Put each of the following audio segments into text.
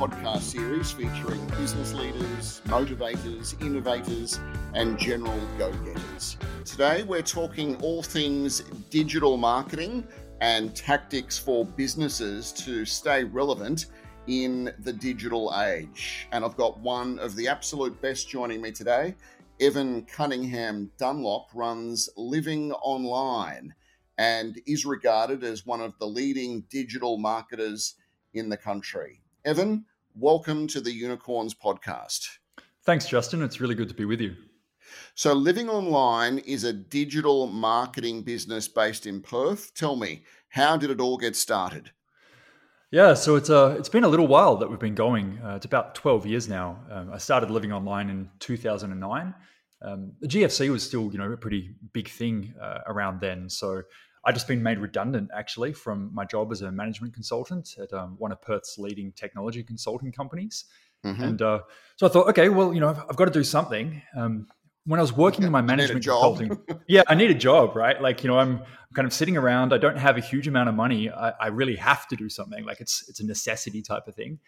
Podcast series featuring business leaders, motivators, innovators, and general go getters. Today, we're talking all things digital marketing and tactics for businesses to stay relevant in the digital age. And I've got one of the absolute best joining me today. Evan Cunningham Dunlop runs Living Online and is regarded as one of the leading digital marketers in the country. Evan, welcome to the Unicorns podcast. Thanks, Justin. It's really good to be with you. So, Living Online is a digital marketing business based in Perth. Tell me, how did it all get started? Yeah, so it's uh, it's been a little while that we've been going. Uh, it's about twelve years now. Um, I started living online in two thousand and nine. Um, the GFC was still, you know, a pretty big thing uh, around then. So I just been made redundant actually from my job as a management consultant at um, one of Perth's leading technology consulting companies. Mm-hmm. And uh, so I thought, okay, well, you know, I've, I've got to do something. Um, when I was working in my management consulting, yeah, I need a job, right? Like, you know, I'm, I'm, kind of sitting around. I don't have a huge amount of money. I, I really have to do something. Like, it's it's a necessity type of thing.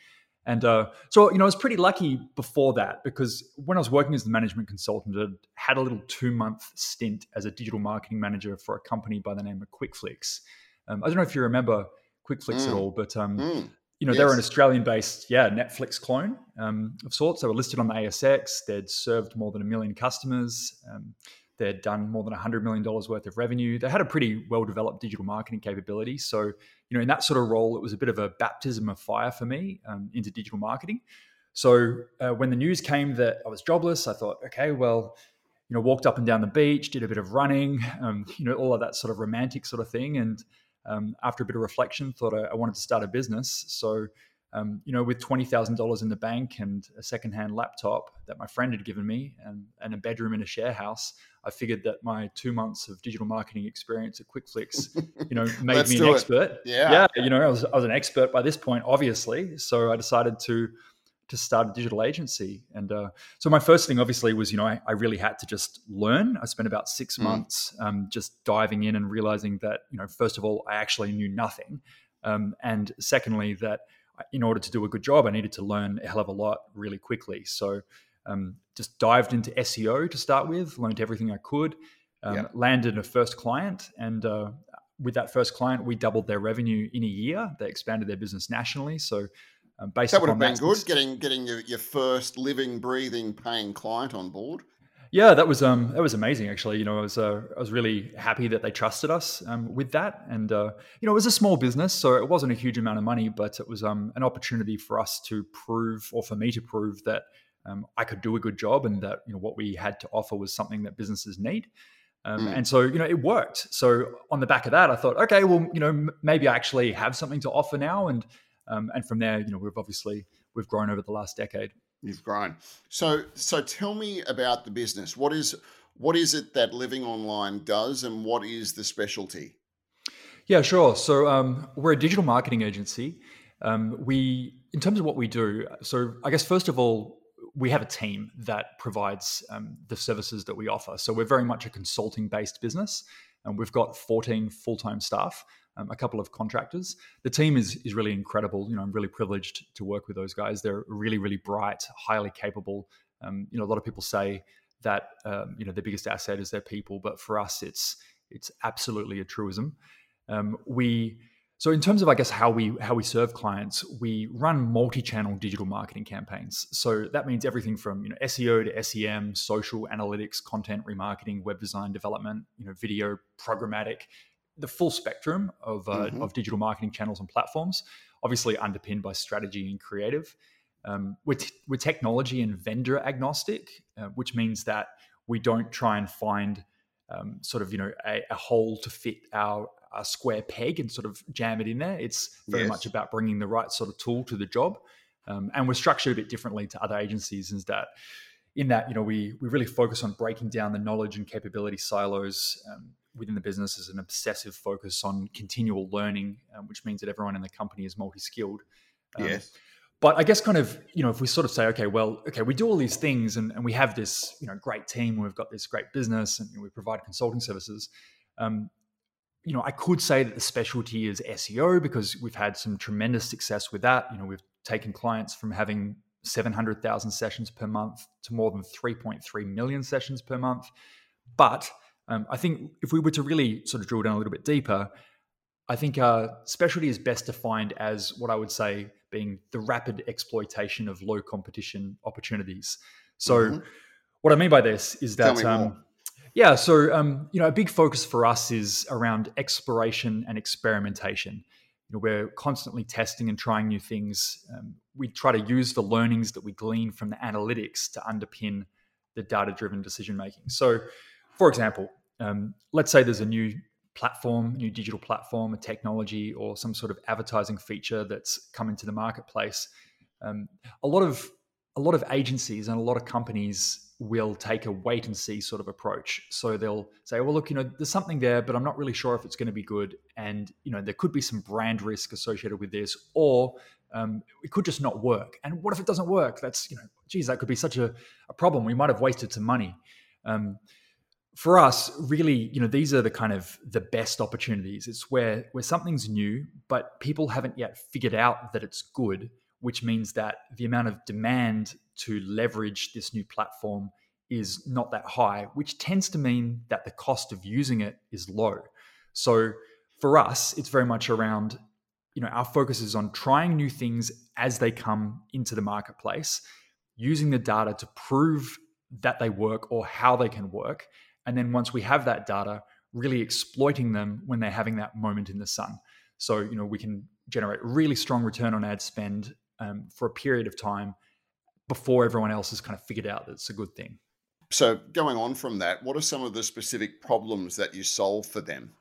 And uh, so, you know, I was pretty lucky before that because when I was working as the management consultant, I had a little two month stint as a digital marketing manager for a company by the name of QuickFlix. Um, I don't know if you remember QuickFlix mm. at all, but um, mm. you know, yes. they're an Australian based, yeah, Netflix clone um, of sorts. They were listed on the ASX. They'd served more than a million customers. They'd done more than $100 million worth of revenue. They had a pretty well developed digital marketing capability. So, you know, in that sort of role, it was a bit of a baptism of fire for me um, into digital marketing. So, uh, when the news came that I was jobless, I thought, okay, well, you know, walked up and down the beach, did a bit of running, um, you know, all of that sort of romantic sort of thing. And um, after a bit of reflection, thought I, I wanted to start a business. So, um, you know, with twenty thousand dollars in the bank and a secondhand laptop that my friend had given me, and, and a bedroom in a share house, I figured that my two months of digital marketing experience at QuickFlix, you know, made me an expert. Yeah, yeah, you know, I was I was an expert by this point, obviously. So I decided to to start a digital agency, and uh, so my first thing, obviously, was you know I, I, really had to just learn. I spent about six mm. months um, just diving in and realizing that you know, first of all, I actually knew nothing, um, and secondly that in order to do a good job, I needed to learn a hell of a lot really quickly. So um, just dived into SEO to start with, learned everything I could, um, yeah. landed a first client, and uh, with that first client, we doubled their revenue in a year. They expanded their business nationally. So um, based that would have been good getting getting your, your first living, breathing, paying client on board. Yeah, that was um that was amazing actually. You know, I was uh, I was really happy that they trusted us um, with that, and uh, you know, it was a small business, so it wasn't a huge amount of money, but it was um, an opportunity for us to prove, or for me to prove that um, I could do a good job, and that you know what we had to offer was something that businesses need. Um, mm. And so, you know, it worked. So on the back of that, I thought, okay, well, you know, m- maybe I actually have something to offer now, and um, and from there, you know, we've obviously we've grown over the last decade. You've grown. So so tell me about the business. What is what is it that Living Online does, and what is the specialty? Yeah, sure. So um, we're a digital marketing agency. Um, we, in terms of what we do, so I guess first of all, we have a team that provides um, the services that we offer. So we're very much a consulting based business, and we've got 14 full time staff um, a couple of contractors. The team is is really incredible. You know, I'm really privileged to work with those guys. They're really, really bright, highly capable. Um, you know, a lot of people say that um, you know their biggest asset is their people, but for us, it's it's absolutely a truism. Um, we so in terms of I guess how we how we serve clients, we run multi-channel digital marketing campaigns. So that means everything from you know SEO to SEM, social analytics, content remarketing, web design development, you know video, programmatic the full spectrum of, uh, mm-hmm. of digital marketing channels and platforms, obviously underpinned by strategy and creative. Um, we're, t- we're technology and vendor agnostic, uh, which means that we don't try and find um, sort of you know a, a, hole to fit our, our, square peg and sort of jam it in there. It's very yes. much about bringing the right sort of tool to the job, um, and we're structured a bit differently to other agencies. Is that in that you know we we really focus on breaking down the knowledge and capability silos um, within the business is an obsessive focus on continual learning, um, which means that everyone in the company is multi-skilled. Um, yes. But I guess kind of, you know, if we sort of say, okay, well, okay, we do all these things and, and we have this, you know, great team, we've got this great business and we provide consulting services. Um, you know, I could say that the specialty is SEO because we've had some tremendous success with that. You know, we've taken clients from having 700,000 sessions per month to more than 3.3 million sessions per month. But um, I think if we were to really sort of drill down a little bit deeper, I think uh, specialty is best defined as what I would say being the rapid exploitation of low competition opportunities. So, mm-hmm. what I mean by this is that, um, yeah, so um, you know, a big focus for us is around exploration and experimentation. You know, we're constantly testing and trying new things. Um, we try to use the learnings that we glean from the analytics to underpin the data-driven decision making. So, for example, um, let's say there's a new platform, new digital platform, a technology, or some sort of advertising feature that's come into the marketplace. Um, a lot of a lot of agencies and a lot of companies will take a wait and see sort of approach. So they'll say, well, look, you know, there's something there, but I'm not really sure if it's going to be good. And, you know, there could be some brand risk associated with this, or um, it could just not work. And what if it doesn't work? That's, you know, geez, that could be such a, a problem. We might have wasted some money. Um, for us really you know these are the kind of the best opportunities. It's where where something's new but people haven't yet figured out that it's good which means that the amount of demand to leverage this new platform is not that high which tends to mean that the cost of using it is low. So for us it's very much around you know our focus is on trying new things as they come into the marketplace using the data to prove that they work or how they can work and then once we have that data, really exploiting them when they're having that moment in the sun. So, you know, we can generate really strong return on ad spend um, for a period of time before everyone else has kind of figured out that it's a good thing. So, going on from that, what are some of the specific problems that you solve for them?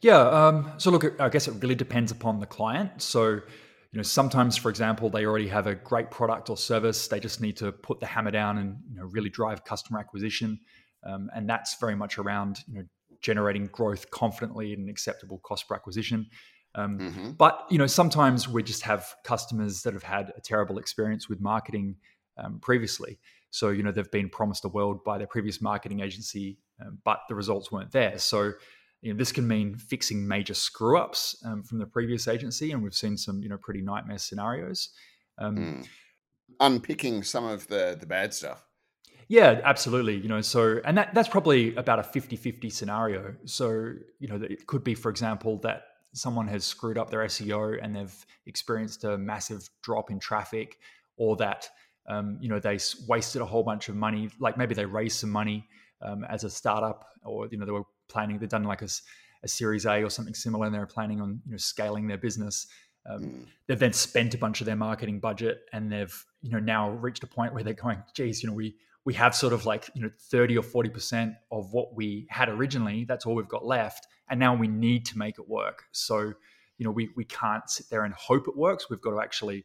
Yeah. Um, so, look, I guess it really depends upon the client. So, you know, sometimes, for example, they already have a great product or service. They just need to put the hammer down and you know really drive customer acquisition. Um, and that's very much around you know generating growth confidently at an acceptable cost per acquisition. Um, mm-hmm. But you know sometimes we just have customers that have had a terrible experience with marketing um, previously. So you know they've been promised a world by their previous marketing agency, um, but the results weren't there. So you know, this can mean fixing major screw ups um, from the previous agency, and we've seen some you know pretty nightmare scenarios. Mm. Unpicking some of the the bad stuff. Yeah, absolutely. You know, so and that that's probably about a 50-50 scenario. So, you know, it could be, for example, that someone has screwed up their SEO and they've experienced a massive drop in traffic, or that um, you know they wasted a whole bunch of money. Like maybe they raised some money um, as a startup, or you know they were planning they've done like a, a Series A or something similar, and they're planning on you know scaling their business. Um, mm. They've then spent a bunch of their marketing budget, and they've you know now reached a point where they're going, "Geez, you know we we have sort of like you know 30 or 40% of what we had originally that's all we've got left and now we need to make it work. So you know we we can't sit there and hope it works. We've got to actually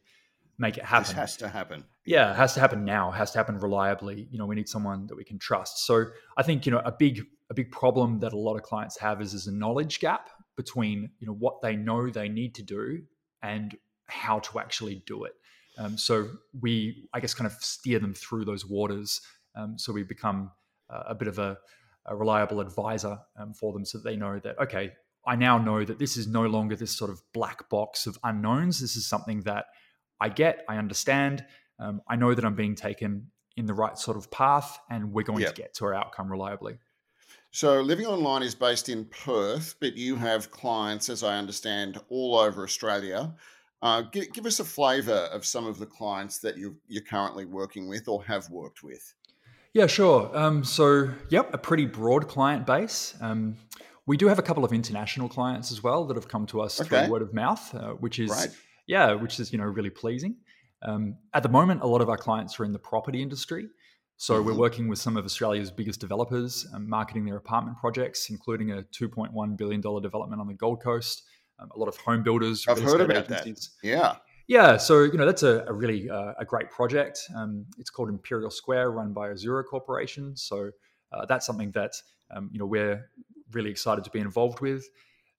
make it happen. this has to happen. Yeah it has to happen now. It has to happen reliably. You know we need someone that we can trust. So i think you know a big a big problem that a lot of clients have is is a knowledge gap between you know what they know they need to do and how to actually do it um, so we, I guess, kind of steer them through those waters. Um, so we become uh, a bit of a, a reliable advisor um, for them, so that they know that okay, I now know that this is no longer this sort of black box of unknowns. This is something that I get, I understand. Um, I know that I'm being taken in the right sort of path, and we're going yep. to get to our outcome reliably. So, Living Online is based in Perth, but you have clients, as I understand, all over Australia. Uh, give, give us a flavour of some of the clients that you you're currently working with or have worked with. Yeah, sure. Um, so, yep, a pretty broad client base. Um, we do have a couple of international clients as well that have come to us okay. through word of mouth, uh, which is right. yeah, which is you know really pleasing. Um, at the moment, a lot of our clients are in the property industry. So mm-hmm. we're working with some of Australia's biggest developers, um, marketing their apartment projects, including a $2.1 billion development on the Gold Coast, um, a lot of home builders. I've heard about agencies. that. Yeah. Yeah, so you know that's a, a really uh, a great project. Um, it's called Imperial Square, run by Azura Corporation. So uh, that's something that um, you know we're really excited to be involved with.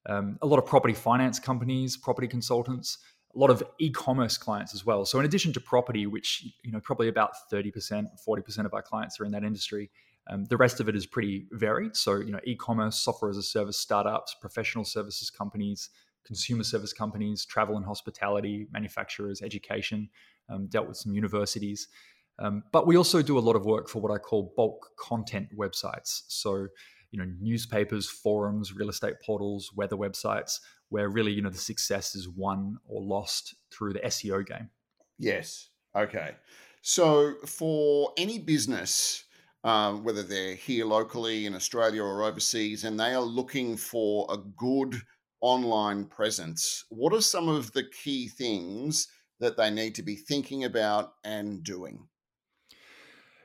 Um, a lot of property finance companies, property consultants, a lot of e-commerce clients as well. So in addition to property, which you know probably about thirty percent, forty percent of our clients are in that industry. Um, the rest of it is pretty varied. So you know, e-commerce, software as a service startups, professional services companies, consumer service companies, travel and hospitality, manufacturers, education, um, dealt with some universities. Um, but we also do a lot of work for what I call bulk content websites. So, you know, newspapers, forums, real estate portals, weather websites, where really, you know, the success is won or lost through the SEO game. Yes. Okay. So, for any business, um, whether they're here locally in Australia or overseas, and they are looking for a good online presence, what are some of the key things that they need to be thinking about and doing?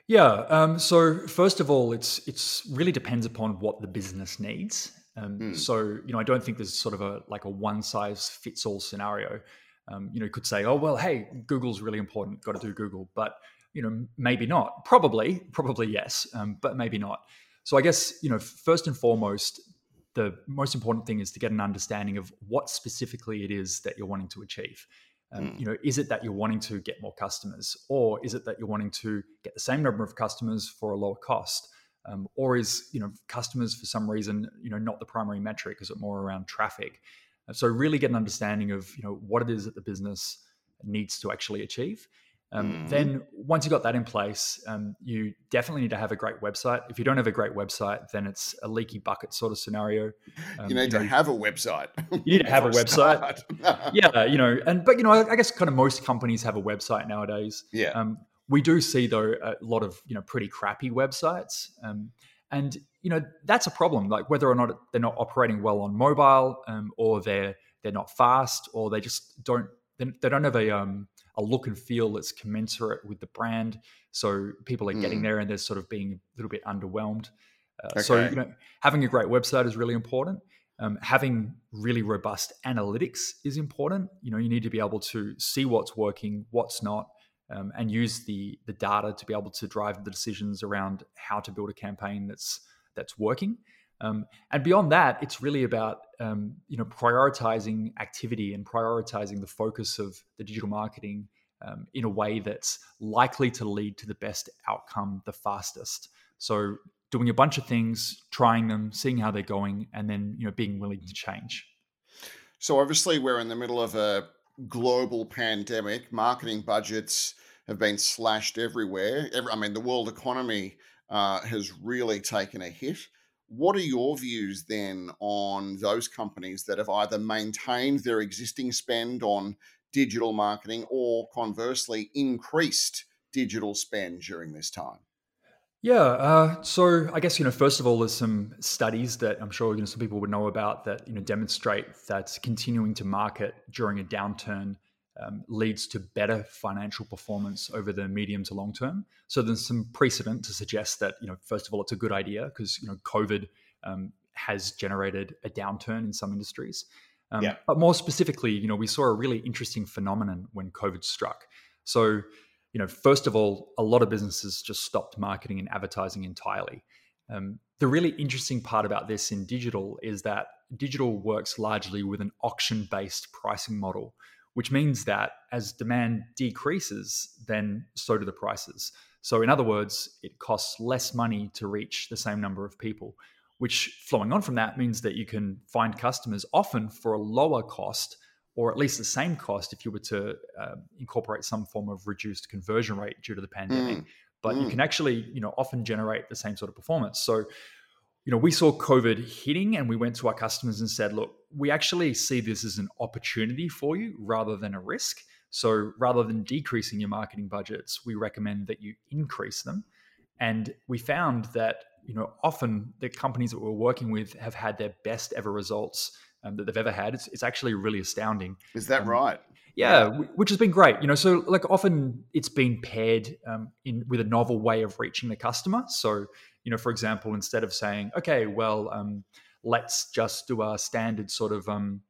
Yeah. Um, so first of all, it's it's really depends upon what the business needs. Um, mm. So you know, I don't think there's sort of a like a one size fits all scenario. Um, you know, you could say, oh well, hey, Google's really important, got to do Google, but you know, maybe not. Probably, probably yes, um, but maybe not. So I guess you know, first and foremost, the most important thing is to get an understanding of what specifically it is that you're wanting to achieve. Um, mm. You know, is it that you're wanting to get more customers, or is it that you're wanting to get the same number of customers for a lower cost, um, or is you know customers for some reason you know not the primary metric? Is it more around traffic? so really get an understanding of you know what it is that the business needs to actually achieve, um, mm-hmm. Then once you got that in place, um, you definitely need to have a great website. If you don't have a great website, then it's a leaky bucket sort of scenario. Um, you need you know, to have a website. You need to have a website. yeah, you know, and but you know, I, I, guess kind of most companies have a website nowadays. Yeah. Um, we do see though a lot of you know pretty crappy websites, um, and you know that's a problem. Like whether or not they're not operating well on mobile, um, or they're they're not fast, or they just don't they, they don't have a um a look and feel that's commensurate with the brand. So people are getting mm. there and they're sort of being a little bit underwhelmed. Uh, okay. So you know, having a great website is really important. Um, having really robust analytics is important. You know, you need to be able to see what's working, what's not, um, and use the the data to be able to drive the decisions around how to build a campaign that's that's working. Um, and beyond that, it's really about um, you know prioritizing activity and prioritizing the focus of the digital marketing um, in a way that's likely to lead to the best outcome the fastest. So doing a bunch of things, trying them, seeing how they're going, and then you know being willing to change. So obviously, we're in the middle of a global pandemic. Marketing budgets have been slashed everywhere. Every, I mean, the world economy uh, has really taken a hit. What are your views then on those companies that have either maintained their existing spend on digital marketing or conversely increased digital spend during this time? Yeah, uh, so I guess you know first of all, there's some studies that I'm sure you know some people would know about that you know demonstrate that continuing to market during a downturn um, leads to better financial performance over the medium to long term. So there's some precedent to suggest that you know first of all it's a good idea because you know COVID um, has generated a downturn in some industries. Um, yeah. But more specifically, you know, we saw a really interesting phenomenon when COVID struck. So, you know, first of all, a lot of businesses just stopped marketing and advertising entirely. Um, the really interesting part about this in digital is that digital works largely with an auction based pricing model which means that as demand decreases, then so do the prices. So, in other words, it costs less money to reach the same number of people, which flowing on from that means that you can find customers often for a lower cost or at least the same cost if you were to uh, incorporate some form of reduced conversion rate due to the pandemic. Mm. But mm. you can actually, you know, often generate the same sort of performance. So, you know, we saw COVID hitting and we went to our customers and said, look, we actually see this as an opportunity for you rather than a risk. So rather than decreasing your marketing budgets, we recommend that you increase them. And we found that, you know, often the companies that we're working with have had their best ever results um, that they've ever had. It's, it's actually really astounding. Is that um, right? Yeah, which has been great. You know, so like often it's been paired um, in with a novel way of reaching the customer. So you know, for example, instead of saying, okay, well, um, let's just do a standard sort of, um,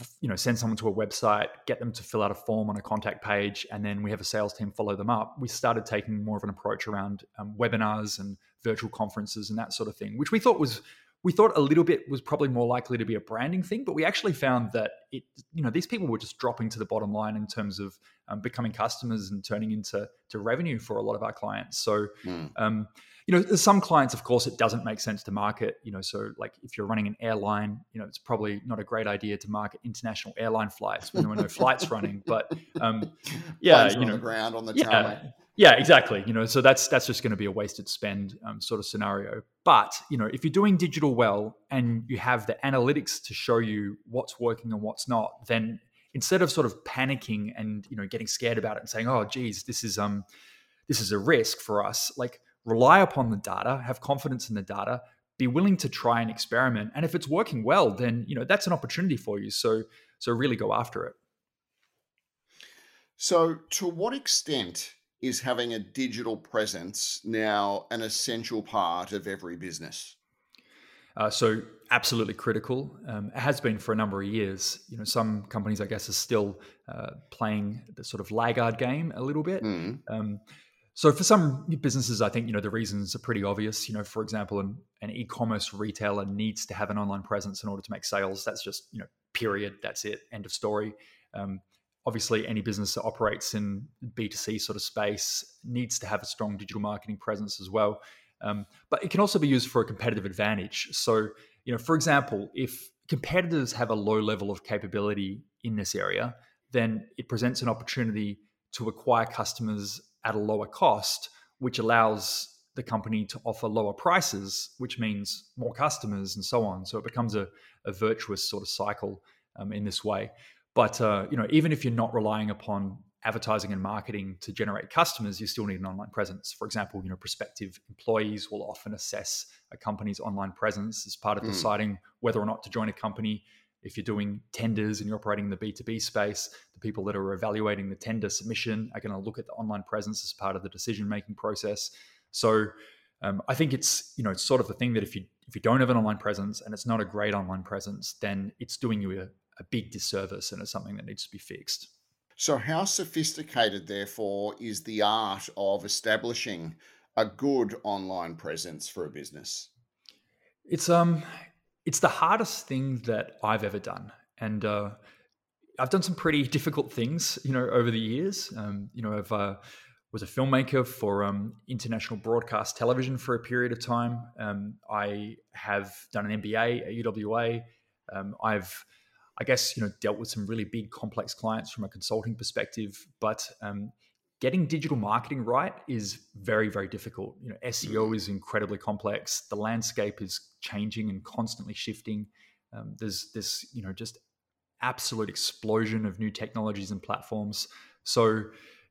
f- you know, send someone to a website, get them to fill out a form on a contact page, and then we have a sales team follow them up. We started taking more of an approach around um, webinars and virtual conferences and that sort of thing, which we thought was we thought a little bit was probably more likely to be a branding thing, but we actually found that it, you know, these people were just dropping to the bottom line in terms of um, becoming customers and turning into to revenue for a lot of our clients. So, mm. um, you know, some clients, of course, it doesn't make sense to market. You know, so like if you're running an airline, you know, it's probably not a great idea to market international airline flights when there are no flights running. But um, yeah, you know, ground on the yeah, yeah, exactly. You know, so that's that's just going to be a wasted spend um, sort of scenario. But you know, if you're doing digital well and you have the analytics to show you what's working and what's not, then instead of sort of panicking and you know getting scared about it and saying, "Oh, geez, this is um this is a risk for us," like rely upon the data, have confidence in the data, be willing to try and experiment, and if it's working well, then you know that's an opportunity for you. So so really go after it. So, to what extent is having a digital presence now an essential part of every business? Uh, so absolutely critical. Um, it has been for a number of years. You know, some companies, I guess, are still uh, playing the sort of laggard game a little bit. Mm. Um, so for some businesses, I think you know the reasons are pretty obvious. You know, for example, an, an e-commerce retailer needs to have an online presence in order to make sales. That's just you know, period. That's it. End of story. Um, obviously any business that operates in b2c sort of space needs to have a strong digital marketing presence as well um, but it can also be used for a competitive advantage so you know for example if competitors have a low level of capability in this area then it presents an opportunity to acquire customers at a lower cost which allows the company to offer lower prices which means more customers and so on so it becomes a, a virtuous sort of cycle um, in this way but uh, you know, even if you're not relying upon advertising and marketing to generate customers, you still need an online presence. For example, you know, prospective employees will often assess a company's online presence as part of mm. deciding whether or not to join a company. If you're doing tenders and you're operating in the B2B space, the people that are evaluating the tender submission are going to look at the online presence as part of the decision making process. So um, I think it's you know it's sort of the thing that if you if you don't have an online presence and it's not a great online presence, then it's doing you a, a big disservice and it's something that needs to be fixed. So, how sophisticated, therefore, is the art of establishing a good online presence for a business? It's um, it's the hardest thing that I've ever done, and uh, I've done some pretty difficult things, you know, over the years. Um, you know, I've uh, was a filmmaker for um, international broadcast television for a period of time. Um, I have done an MBA at UWA. Um, I've I guess you know dealt with some really big complex clients from a consulting perspective, but um, getting digital marketing right is very very difficult. You know, SEO is incredibly complex. The landscape is changing and constantly shifting. Um, there's this you know just absolute explosion of new technologies and platforms. So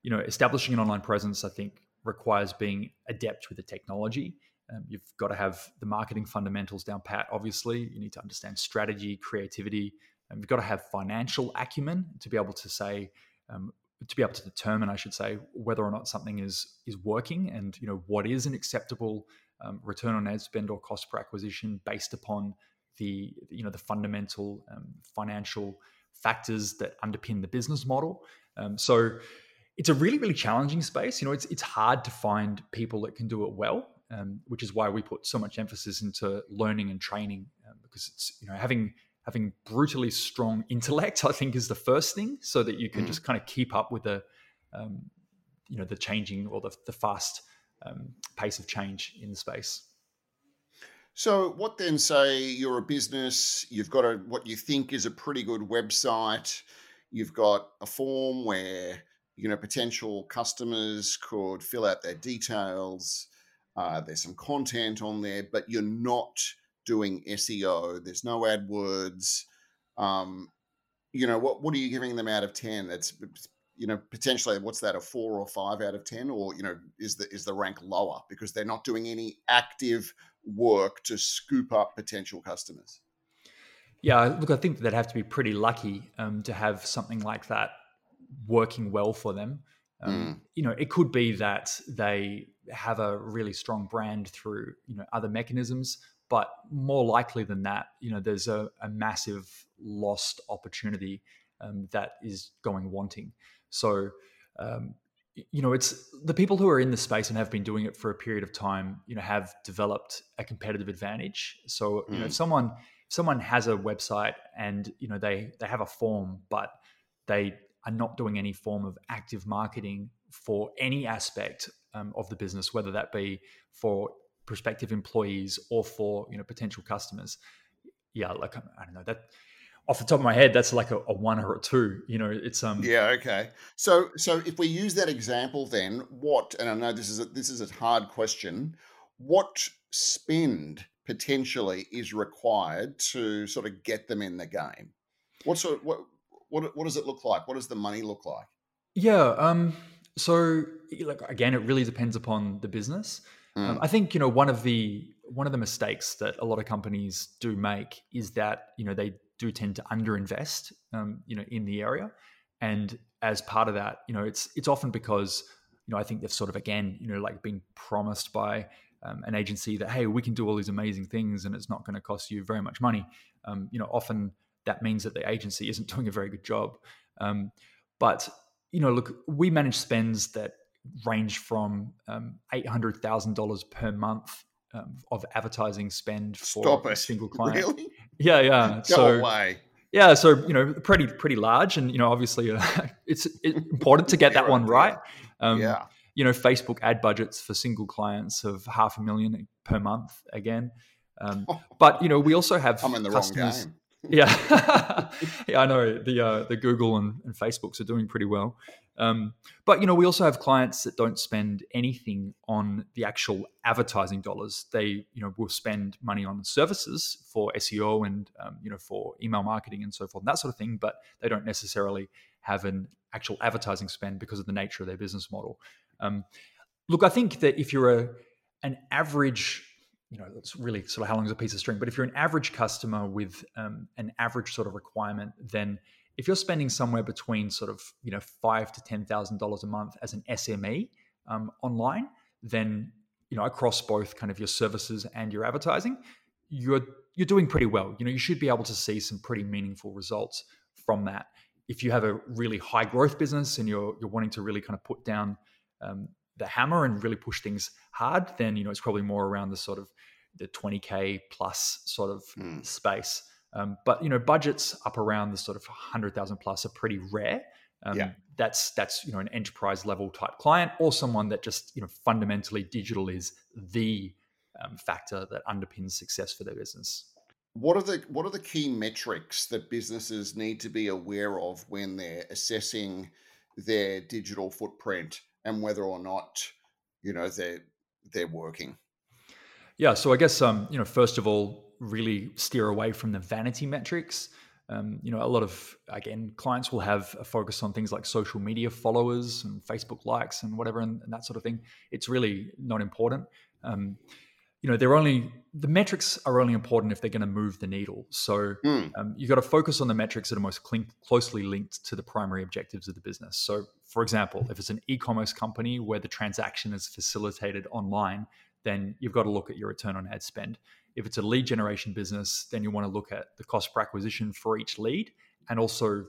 you know, establishing an online presence, I think, requires being adept with the technology. Um, you've got to have the marketing fundamentals down pat. Obviously, you need to understand strategy, creativity, and we've got to have financial acumen to be able to say, um, to be able to determine, I should say, whether or not something is is working, and you know what is an acceptable um, return on ad spend or cost per acquisition based upon the you know the fundamental um, financial factors that underpin the business model. Um, so it's a really really challenging space. You know, it's it's hard to find people that can do it well. Um, which is why we put so much emphasis into learning and training um, because it's you know having having brutally strong intellect, I think, is the first thing, so that you can mm. just kind of keep up with the, um, you know, the changing or the, the fast um, pace of change in the space. So, what then? Say you're a business, you've got a what you think is a pretty good website, you've got a form where you know potential customers could fill out their details. Uh, there's some content on there, but you're not doing SEO. There's no AdWords. Um, you know, what what are you giving them out of ten? That's you know potentially what's that a four or five out of ten, or you know is the is the rank lower because they're not doing any active work to scoop up potential customers. Yeah, look, I think they'd have to be pretty lucky um, to have something like that working well for them. Um, mm. You know, it could be that they have a really strong brand through you know other mechanisms but more likely than that, you know, there's a, a massive lost opportunity um, that is going wanting. So, um, you know, it's the people who are in the space and have been doing it for a period of time, you know, have developed a competitive advantage. So, you know, if someone if someone has a website and you know they they have a form, but they are not doing any form of active marketing for any aspect um, of the business, whether that be for prospective employees or for you know potential customers. Yeah, like I don't know that off the top of my head, that's like a, a, one or a two. You know, it's um. Yeah. Okay. So so if we use that example, then what? And I know this is a, this is a hard question. What spend potentially is required to sort of get them in the game? What sort of, what what what does it look like? What does the money look like? Yeah. Um. So like again, it really depends upon the business. Mm. Um, I think you know one of the one of the mistakes that a lot of companies do make is that you know they do tend to underinvest, um, you know, in the area, and as part of that, you know, it's it's often because you know I think they've sort of again, you know, like been promised by um, an agency that hey, we can do all these amazing things, and it's not going to cost you very much money. Um, you know, often that means that the agency isn't doing a very good job. Um, but you know, look, we manage spends that range from um, eight hundred thousand dollars per month um, of advertising spend for a single client. Really? Yeah, yeah. Go so, away. Yeah, so you know, pretty pretty large, and you know, obviously, uh, it's, it's, important to get that one right. Um, yeah. You know, Facebook ad budgets for single clients of half a million per month again. Um, but you know, we also have I'm in the customers. wrong game. Yeah, yeah, I know the uh, the Google and, and Facebooks are doing pretty well. Um, but you know, we also have clients that don't spend anything on the actual advertising dollars. They you know will spend money on services for SEO and um, you know for email marketing and so forth and that sort of thing. But they don't necessarily have an actual advertising spend because of the nature of their business model. Um, look, I think that if you're a an average you know, it's really sort of how long is a piece of string. But if you're an average customer with um, an average sort of requirement, then if you're spending somewhere between sort of you know five to ten thousand dollars a month as an SME um, online, then you know across both kind of your services and your advertising, you're you're doing pretty well. You know you should be able to see some pretty meaningful results from that. If you have a really high growth business and you're you're wanting to really kind of put down um, the hammer and really push things hard, then you know it's probably more around the sort of the 20k plus sort of mm. space. Um, but you know, budgets up around the sort of hundred thousand plus are pretty rare. Um, yeah. That's that's you know an enterprise level type client or someone that just you know fundamentally digital is the um, factor that underpins success for their business. What are the what are the key metrics that businesses need to be aware of when they're assessing their digital footprint and whether or not you know they're they're working? Yeah, so I guess um, you know first of all, really steer away from the vanity metrics. Um, you know, a lot of again clients will have a focus on things like social media followers and Facebook likes and whatever and, and that sort of thing. It's really not important. Um, you know, they're only the metrics are only important if they're going to move the needle. So mm. um, you've got to focus on the metrics that are most cl- closely linked to the primary objectives of the business. So, for example, if it's an e-commerce company where the transaction is facilitated online, then you've got to look at your return on ad spend. If it's a lead generation business, then you want to look at the cost per acquisition for each lead and also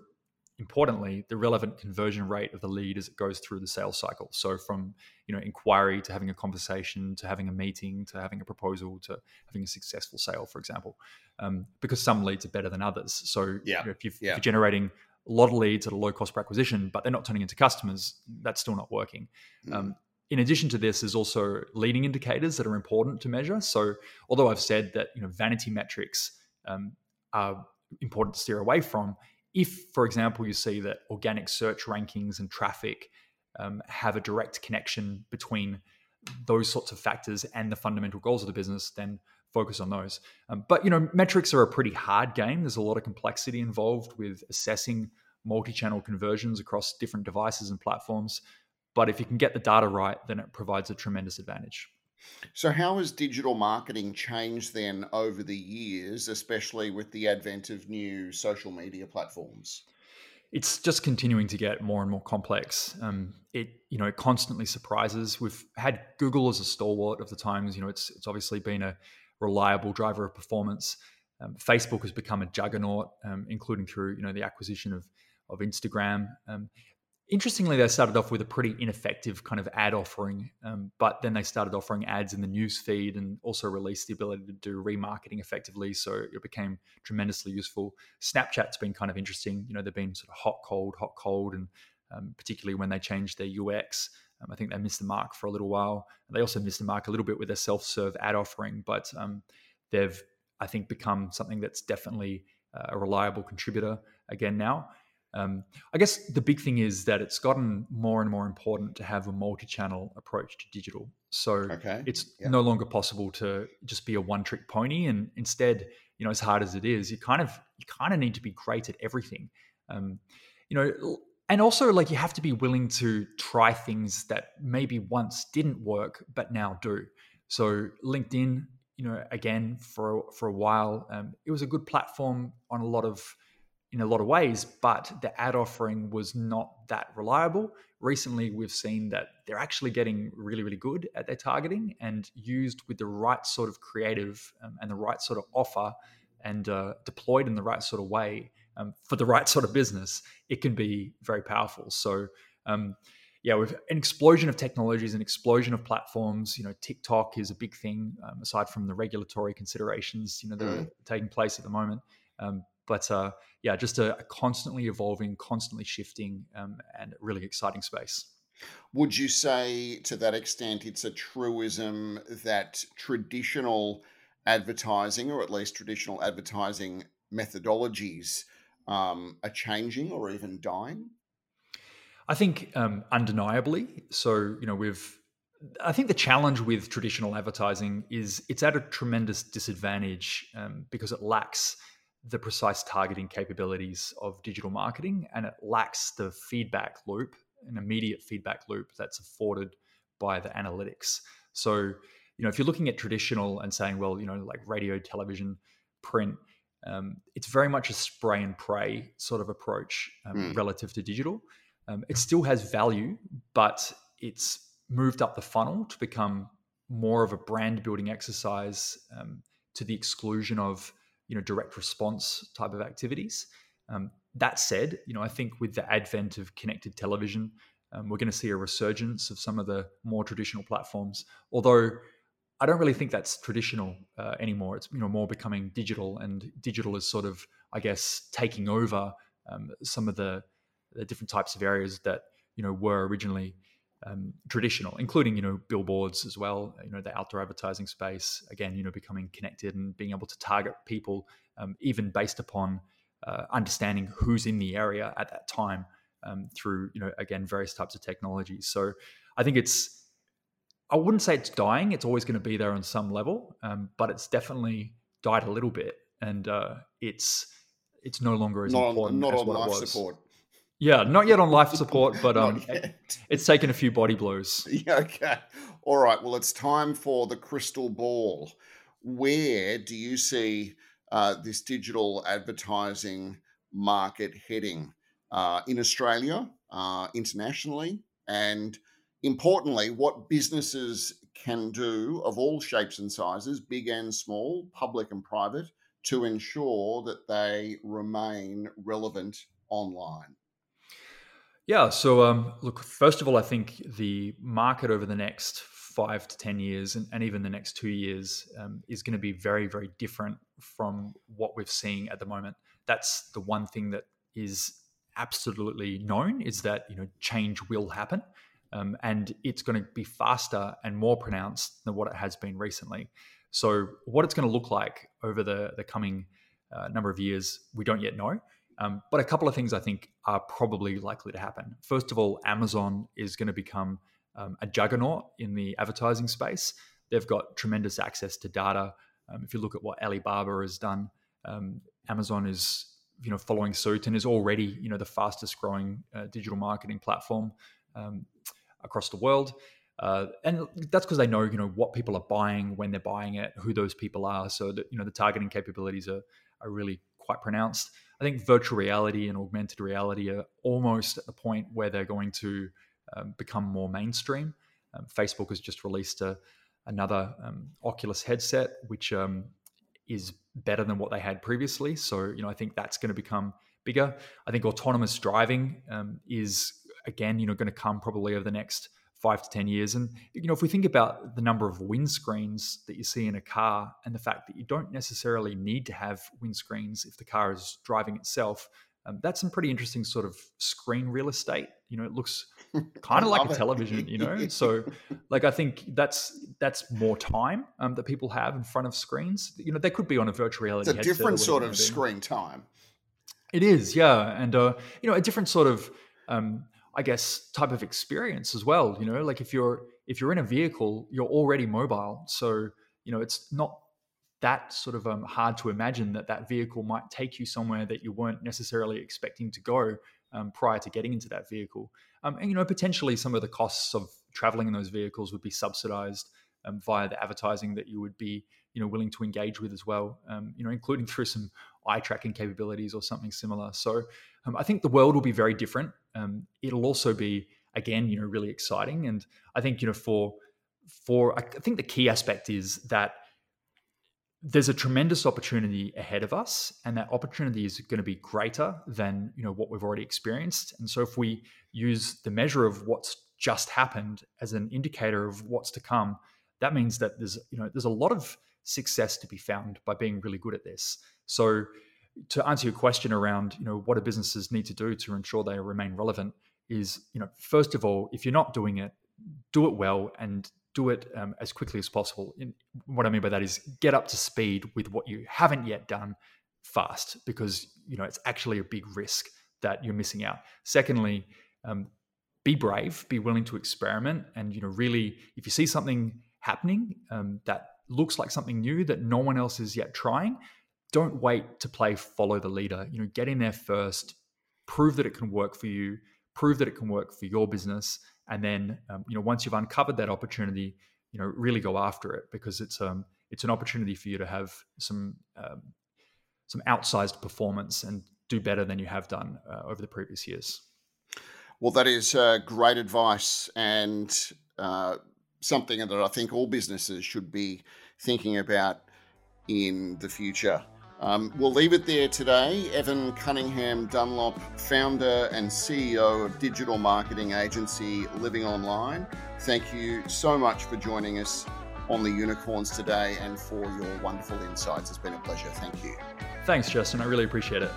importantly the relevant conversion rate of the lead as it goes through the sales cycle so from you know inquiry to having a conversation to having a meeting to having a proposal to having a successful sale for example um, because some leads are better than others so yeah. You know, if, yeah. are generating a lot of leads at a low cost per acquisition but they're not turning into customers that's still not working mm. um, in addition to this, there's also leading indicators that are important to measure. So, although I've said that you know vanity metrics um, are important to steer away from, if, for example, you see that organic search rankings and traffic um, have a direct connection between those sorts of factors and the fundamental goals of the business, then focus on those. Um, but you know, metrics are a pretty hard game. There's a lot of complexity involved with assessing multi-channel conversions across different devices and platforms. But if you can get the data right, then it provides a tremendous advantage. So, how has digital marketing changed then over the years, especially with the advent of new social media platforms? It's just continuing to get more and more complex. Um, it you know it constantly surprises. We've had Google as a stalwart of the times. You know, it's it's obviously been a reliable driver of performance. Um, Facebook has become a juggernaut, um, including through you know the acquisition of of Instagram. Um, interestingly, they started off with a pretty ineffective kind of ad offering, um, but then they started offering ads in the news feed and also released the ability to do remarketing effectively. So it became tremendously useful. Snapchat's been kind of interesting. You know, they've been sort of hot, cold, hot, cold, and um, particularly when they changed their UX. Um, I think they missed the mark for a little while. They also missed the mark a little bit with their self-serve ad offering, but um, they've, I think, become something that's definitely uh, a reliable contributor again now. Um, I guess the big thing is that it's gotten more and more important to have a multi-channel approach to digital. So okay. it's yeah. no longer possible to just be a one-trick pony, and instead, you know, as hard as it is, you kind of you kind of need to be great at everything. Um, you know, and also like you have to be willing to try things that maybe once didn't work but now do. So LinkedIn, you know, again for for a while, um, it was a good platform on a lot of in a lot of ways, but the ad offering was not that reliable. Recently, we've seen that they're actually getting really, really good at their targeting and used with the right sort of creative um, and the right sort of offer and uh, deployed in the right sort of way um, for the right sort of business, it can be very powerful. So, um, yeah, with an explosion of technologies, an explosion of platforms. You know, TikTok is a big thing. Um, aside from the regulatory considerations, you know, that mm. are taking place at the moment. Um, but uh, yeah, just a, a, constantly evolving, constantly shifting, um, and really exciting space. Would you say, to that extent, it's a truism that traditional advertising, or at least traditional advertising methodologies, um, are changing or even dying? I think um, undeniably. So, you know, we've I think the challenge with traditional advertising is it's at a tremendous disadvantage um, because it lacks the precise targeting capabilities of digital marketing and it lacks the feedback loop, an immediate feedback loop that's afforded by the analytics. So, you know, if you're looking at traditional and saying, well, you know, like radio, television, print, um, it's very much a spray and pray sort of approach um, mm. relative to digital. Um, it still has value, but it's moved up the funnel to become more of a brand building exercise um, to the exclusion of you know direct response type of activities. Um, that said, you know I think with the advent of connected television, um, we're going to see a resurgence of some of the more traditional platforms. Although I don't really think that's traditional uh, anymore. It's you know more becoming digital, and digital is sort of I guess taking over um, some of the, the different types of areas that you know were originally um, traditional, including you know billboards as well. You know the outdoor advertising space again, you know becoming connected and being able to target people um, even based upon uh, understanding who's in the area at that time um, through you know again various types of technologies. So I think it's I wouldn't say it's dying. It's always going to be there on some level, um, but it's definitely died a little bit, and uh, it's it's no longer as not important on, not as on what life it was. support. Yeah, not yet on life support, but um, it's taken a few body blows. Yeah, okay. All right. Well, it's time for the crystal ball. Where do you see uh, this digital advertising market heading uh, in Australia, uh, internationally, and importantly, what businesses can do of all shapes and sizes, big and small, public and private, to ensure that they remain relevant online? Yeah. So, um, look, first of all, I think the market over the next five to 10 years and, and even the next two years um, is going to be very, very different from what we're seeing at the moment. That's the one thing that is absolutely known is that, you know, change will happen. Um, and it's going to be faster and more pronounced than what it has been recently. So, what it's going to look like over the, the coming uh, number of years, we don't yet know. Um, but a couple of things I think are probably likely to happen. First of all, Amazon is going to become um, a juggernaut in the advertising space. They've got tremendous access to data. Um, if you look at what Alibaba has done, um, Amazon is you know following suit and is already you know the fastest growing uh, digital marketing platform um, across the world. Uh, and that's because they know you know what people are buying when they're buying it, who those people are. So that you know the targeting capabilities are are really quite pronounced. I think virtual reality and augmented reality are almost at the point where they're going to um, become more mainstream. Um, Facebook has just released a, another um, Oculus headset, which um, is better than what they had previously. So, you know, I think that's going to become bigger. I think autonomous driving um, is again, you know, going to come probably over the next five to 10 years. And, you know, if we think about the number of windscreens that you see in a car and the fact that you don't necessarily need to have windscreens if the car is driving itself, um, that's some pretty interesting sort of screen real estate. You know, it looks kind of like a television, you know? so like, I think that's, that's more time um, that people have in front of screens. You know, they could be on a virtual reality. It's a different sort of screen time. It is, yeah. And, uh, you know, a different sort of, um, I guess type of experience as well. You know, like if you're if you're in a vehicle, you're already mobile, so you know it's not that sort of um, hard to imagine that that vehicle might take you somewhere that you weren't necessarily expecting to go um, prior to getting into that vehicle. Um, and you know, potentially some of the costs of traveling in those vehicles would be subsidized um, via the advertising that you would be you know willing to engage with as well. Um, you know, including through some eye tracking capabilities or something similar. So um, I think the world will be very different. Um, it'll also be again, you know, really exciting. And I think you know for for I think the key aspect is that there's a tremendous opportunity ahead of us and that opportunity is going to be greater than you know what we've already experienced and so if we use the measure of what's just happened as an indicator of what's to come that means that there's you know there's a lot of success to be found by being really good at this. So to answer your question around you know what do businesses need to do to ensure they remain relevant is you know first of all if you're not doing it do it well and do it um, as quickly as possible. And what i mean by that is get up to speed with what you haven't yet done fast because you know it's actually a big risk that you're missing out. Secondly um, be brave be willing to experiment and you know really if you see something happening um, that looks like something new that no one else is yet trying don't wait to play follow the leader. You know, get in there first, prove that it can work for you, prove that it can work for your business, and then um, you know once you've uncovered that opportunity, you know really go after it because it's um it's an opportunity for you to have some um, some outsized performance and do better than you have done uh, over the previous years. Well, that is uh, great advice and uh, something that I think all businesses should be thinking about in the future. Um, we'll leave it there today. Evan Cunningham Dunlop, founder and CEO of digital marketing agency Living Online. Thank you so much for joining us on the unicorns today and for your wonderful insights. It's been a pleasure. Thank you. Thanks, Justin. I really appreciate it.